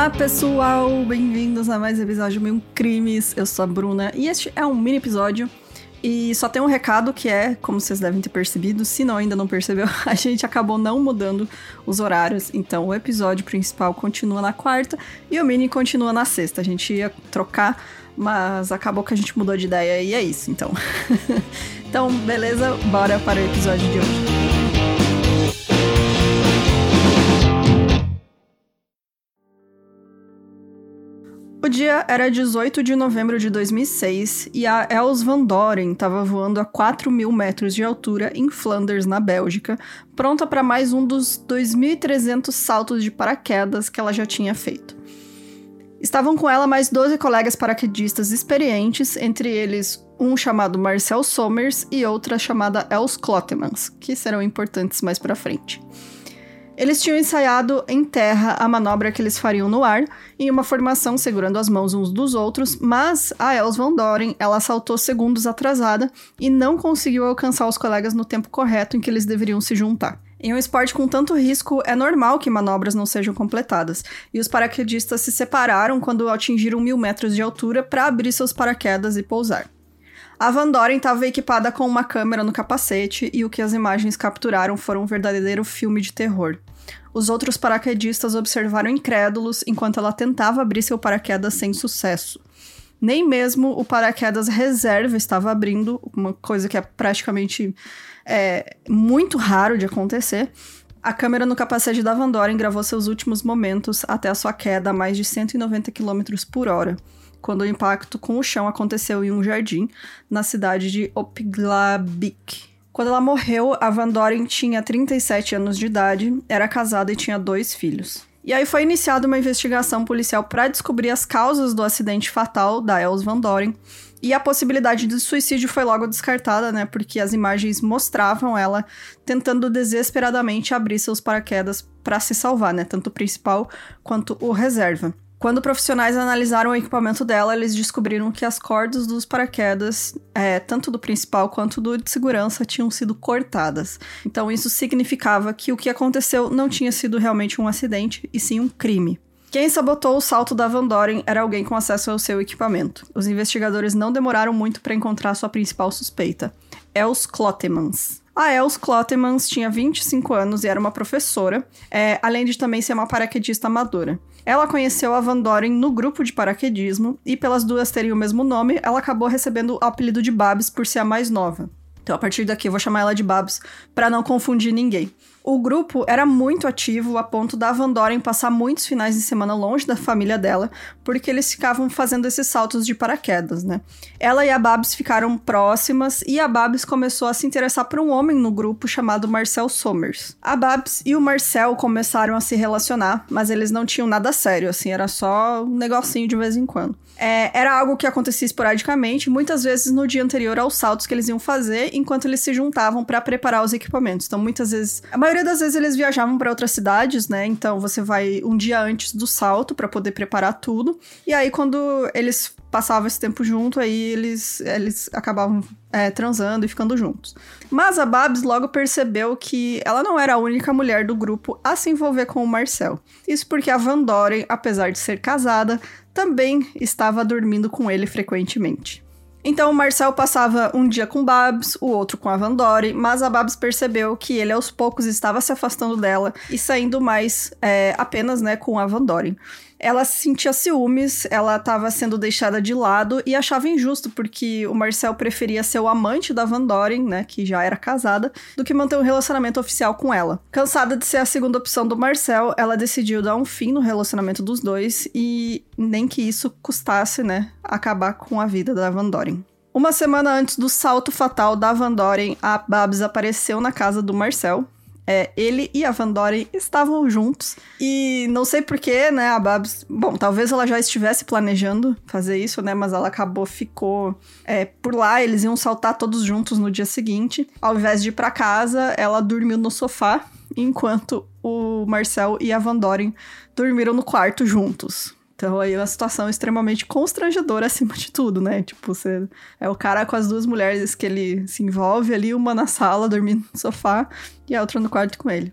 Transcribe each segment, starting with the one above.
Olá pessoal, bem-vindos a mais um episódio Mil Crimes. Eu sou a Bruna e este é um mini episódio. E só tem um recado que é, como vocês devem ter percebido, se não ainda não percebeu, a gente acabou não mudando os horários. Então o episódio principal continua na quarta e o mini continua na sexta. A gente ia trocar, mas acabou que a gente mudou de ideia e é isso, então. então, beleza? Bora para o episódio de hoje. O dia era 18 de novembro de 2006 e a Els Van Doren estava voando a 4 mil metros de altura em Flanders, na Bélgica, pronta para mais um dos 2.300 saltos de paraquedas que ela já tinha feito. Estavam com ela mais 12 colegas paraquedistas experientes, entre eles um chamado Marcel Somers e outra chamada Els Klottemans, que serão importantes mais para frente. Eles tinham ensaiado em terra a manobra que eles fariam no ar, em uma formação segurando as mãos uns dos outros, mas a Els Van Doren, ela saltou segundos atrasada e não conseguiu alcançar os colegas no tempo correto em que eles deveriam se juntar. Em um esporte com tanto risco, é normal que manobras não sejam completadas, e os paraquedistas se separaram quando atingiram mil metros de altura para abrir seus paraquedas e pousar. A Van Doren estava equipada com uma câmera no capacete e o que as imagens capturaram foram um verdadeiro filme de terror. Os outros paraquedistas observaram incrédulos enquanto ela tentava abrir seu paraquedas sem sucesso. Nem mesmo o paraquedas reserva estava abrindo, uma coisa que é praticamente é, muito raro de acontecer. A câmera no capacete da Van Doren gravou seus últimos momentos até a sua queda a mais de 190 km por hora, quando o impacto com o chão aconteceu em um jardim na cidade de Opglabik, quando ela morreu, a Van Doren tinha 37 anos de idade, era casada e tinha dois filhos. E aí foi iniciada uma investigação policial para descobrir as causas do acidente fatal da Els Van Doren. E a possibilidade de suicídio foi logo descartada, né? Porque as imagens mostravam ela tentando desesperadamente abrir seus paraquedas para se salvar, né? Tanto o principal quanto o reserva. Quando profissionais analisaram o equipamento dela, eles descobriram que as cordas dos paraquedas, é, tanto do principal quanto do de segurança, tinham sido cortadas. Então, isso significava que o que aconteceu não tinha sido realmente um acidente, e sim um crime. Quem sabotou o salto da Van Doren era alguém com acesso ao seu equipamento. Os investigadores não demoraram muito para encontrar sua principal suspeita, Els Klottemans. A Els Klottemans tinha 25 anos e era uma professora, é, além de também ser uma paraquedista amadora. Ela conheceu a Van Doren no grupo de paraquedismo e, pelas duas terem o mesmo nome, ela acabou recebendo o apelido de Babs por ser a mais nova. Então, a partir daqui, eu vou chamar ela de Babs para não confundir ninguém. O grupo era muito ativo a ponto da Van Doren passar muitos finais de semana longe da família dela, porque eles ficavam fazendo esses saltos de paraquedas, né? Ela e a Babs ficaram próximas e a Babs começou a se interessar por um homem no grupo chamado Marcel Somers. A Babs e o Marcel começaram a se relacionar, mas eles não tinham nada sério, assim, era só um negocinho de vez em quando. É, era algo que acontecia esporadicamente, muitas vezes no dia anterior aos saltos que eles iam fazer, enquanto eles se juntavam para preparar os equipamentos. Então, muitas vezes, a maioria das vezes eles viajavam para outras cidades, né? Então, você vai um dia antes do salto para poder preparar tudo. E aí, quando eles passavam esse tempo junto, aí eles, eles acabavam é, transando e ficando juntos. Mas a Babs logo percebeu que ela não era a única mulher do grupo a se envolver com o Marcel. Isso porque a Van Doren, apesar de ser casada, também estava dormindo com ele frequentemente. Então o Marcel passava um dia com Babs, o outro com a Vandore, mas a Babs percebeu que ele aos poucos estava se afastando dela e saindo mais é, apenas né, com a Vandore ela sentia ciúmes, ela estava sendo deixada de lado e achava injusto porque o Marcel preferia ser o amante da Van Doren, né, que já era casada, do que manter um relacionamento oficial com ela. Cansada de ser a segunda opção do Marcel, ela decidiu dar um fim no relacionamento dos dois e nem que isso custasse, né, acabar com a vida da Van Doren. Uma semana antes do salto fatal da Van Doren, a Babs apareceu na casa do Marcel, é, ele e a Van Doren estavam juntos. E não sei porquê, né? A Babs. Bom, talvez ela já estivesse planejando fazer isso, né? Mas ela acabou, ficou é, por lá. Eles iam saltar todos juntos no dia seguinte. Ao invés de ir pra casa, ela dormiu no sofá. Enquanto o Marcel e a Van Doren dormiram no quarto juntos. Então aí é uma situação extremamente constrangedora acima de tudo, né? Tipo, você é o cara com as duas mulheres que ele se envolve ali, uma na sala dormindo no sofá e a outra no quarto com ele.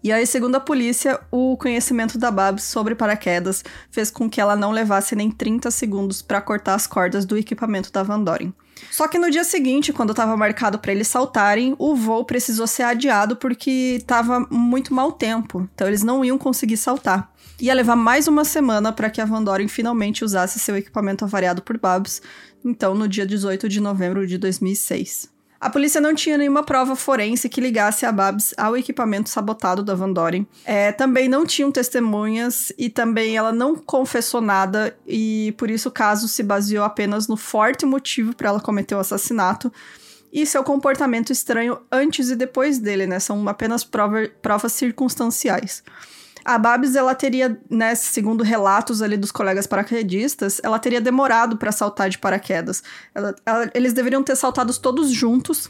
E aí, segundo a polícia, o conhecimento da Babs sobre paraquedas fez com que ela não levasse nem 30 segundos para cortar as cordas do equipamento da Van Doren. Só que no dia seguinte, quando estava marcado para eles saltarem, o voo precisou ser adiado porque estava muito mau tempo. Então eles não iam conseguir saltar. Ia levar mais uma semana para que a Van Doren finalmente usasse seu equipamento avariado por Babs. Então, no dia 18 de novembro de 2006. A polícia não tinha nenhuma prova forense que ligasse a Babs ao equipamento sabotado da Van Doren. É, também não tinham testemunhas e também ela não confessou nada e por isso o caso se baseou apenas no forte motivo para ela cometer o assassinato e seu comportamento estranho antes e depois dele, né? São apenas prova, provas circunstanciais. A Babs, ela teria, né, segundo relatos ali dos colegas paraquedistas, ela teria demorado para saltar de paraquedas. Ela, ela, eles deveriam ter saltado todos juntos,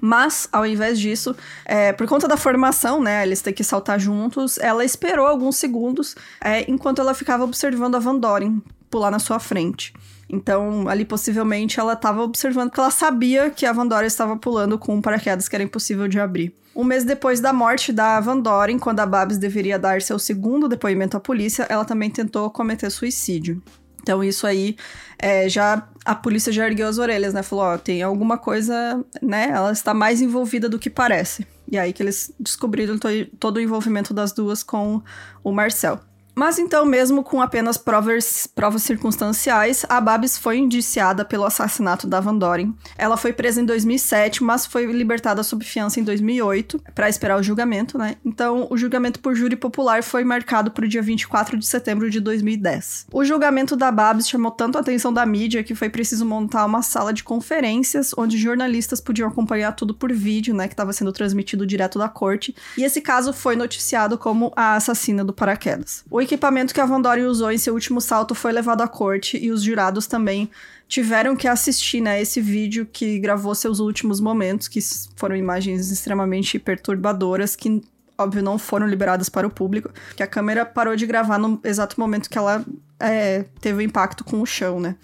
mas, ao invés disso, é, por conta da formação, né, eles têm que saltar juntos, ela esperou alguns segundos é, enquanto ela ficava observando a Van Doren pular na sua frente. Então, ali possivelmente ela estava observando que ela sabia que a Van Doren estava pulando com um paraquedas que era impossível de abrir. Um mês depois da morte da Van Doren, quando a Babs deveria dar seu segundo depoimento à polícia, ela também tentou cometer suicídio. Então, isso aí, é, já a polícia já ergueu as orelhas, né? Falou, ó, tem alguma coisa, né? Ela está mais envolvida do que parece. E aí que eles descobriram todo o envolvimento das duas com o Marcel. Mas então, mesmo com apenas provas, provas circunstanciais, a Babs foi indiciada pelo assassinato da Van Doren. Ela foi presa em 2007, mas foi libertada sob fiança em 2008 para esperar o julgamento, né? Então, o julgamento por júri popular foi marcado para o dia 24 de setembro de 2010. O julgamento da Babs chamou tanto a atenção da mídia que foi preciso montar uma sala de conferências onde jornalistas podiam acompanhar tudo por vídeo, né, que estava sendo transmitido direto da corte. E esse caso foi noticiado como a assassina do paraquedas. O equipamento que a Van Doren usou em seu último salto foi levado à corte e os jurados também tiveram que assistir né, esse vídeo que gravou seus últimos momentos, que foram imagens extremamente perturbadoras, que, óbvio, não foram liberadas para o público, que a câmera parou de gravar no exato momento que ela é, teve o impacto com o chão, né?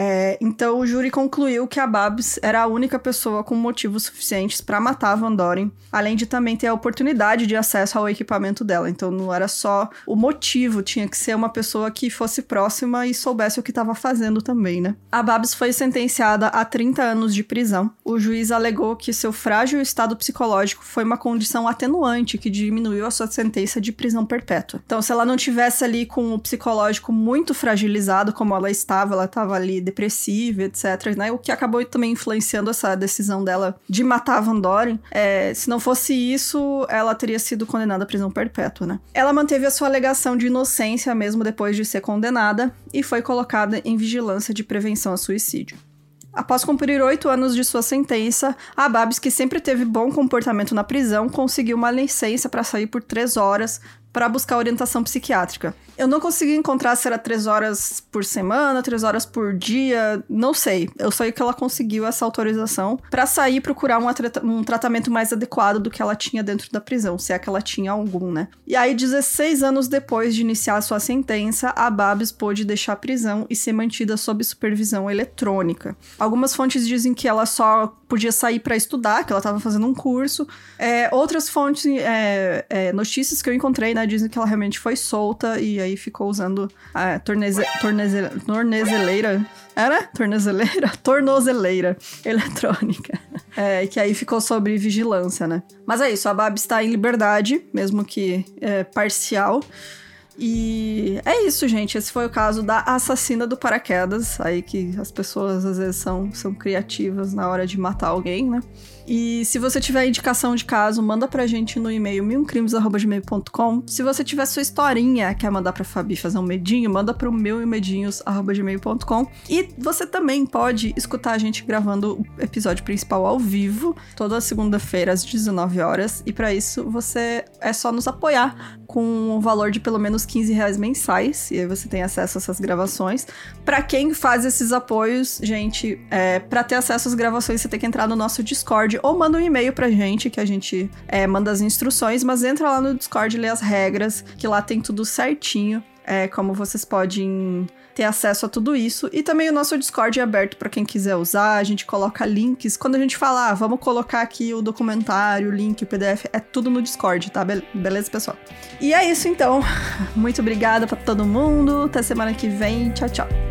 É, então o júri concluiu que a Babs era a única pessoa com motivos suficientes para matar a Van Doren, além de também ter a oportunidade de acesso ao equipamento dela. Então não era só o motivo, tinha que ser uma pessoa que fosse próxima e soubesse o que estava fazendo também, né? A Babs foi sentenciada a 30 anos de prisão. O juiz alegou que seu frágil estado psicológico foi uma condição atenuante que diminuiu a sua sentença de prisão perpétua. Então, se ela não tivesse ali com o psicológico muito fragilizado como ela estava, ela estava ali depressiva, etc, né? O que acabou também influenciando essa decisão dela de matar a Van Doren. É, se não fosse isso, ela teria sido condenada à prisão perpétua, né? Ela manteve a sua alegação de inocência mesmo depois de ser condenada e foi colocada em vigilância de prevenção a suicídio. Após cumprir oito anos de sua sentença, a Babs, que sempre teve bom comportamento na prisão, conseguiu uma licença para sair por três horas para buscar orientação psiquiátrica. Eu não consegui encontrar se era três horas por semana, três horas por dia, não sei. Eu sei que ela conseguiu essa autorização para sair e procurar um, um, tratamento mais adequado do que ela tinha dentro da prisão, se é que ela tinha algum, né? E aí, 16 anos depois de iniciar sua sentença, a Babs pôde deixar a prisão e ser mantida sob supervisão eletrônica. Algumas fontes dizem que ela só podia sair para estudar, que ela estava fazendo um curso. É, outras fontes, é, é, notícias que eu encontrei, dizem que ela realmente foi solta e aí ficou usando a torneze, torneze, tornezeleira. Era? Tornezeleira? Tornozeleira eletrônica. É, que aí ficou sob vigilância, né? Mas é isso, a Bab está em liberdade, mesmo que é, parcial. E é isso, gente. Esse foi o caso da assassina do paraquedas. Aí que as pessoas às vezes são, são criativas na hora de matar alguém, né? E se você tiver indicação de caso, manda pra gente no e-mail milcrimes.gmail.com. Se você tiver sua historinha, quer mandar pra Fabi fazer um medinho, manda pro meu medinhos.gmail.com. E você também pode escutar a gente gravando o episódio principal ao vivo, toda segunda-feira às 19 horas. E para isso, você é só nos apoiar com um valor de pelo menos 15 reais mensais. E aí você tem acesso a essas gravações. Para quem faz esses apoios, gente, é, para ter acesso às gravações, você tem que entrar no nosso Ou manda um e-mail pra gente, que a gente é, manda as instruções, mas entra lá no Discord e lê as regras, que lá tem tudo certinho. é, como vocês podem ter acesso a tudo isso. E também o nosso Discord é aberto para quem quiser usar. A gente coloca links. Quando a gente falar, ah, vamos colocar aqui o documentário, o link, o PDF, é tudo no Discord, tá? Be beleza, pessoal? E é isso então. Muito obrigada para todo mundo. Até semana que vem. Tchau, tchau.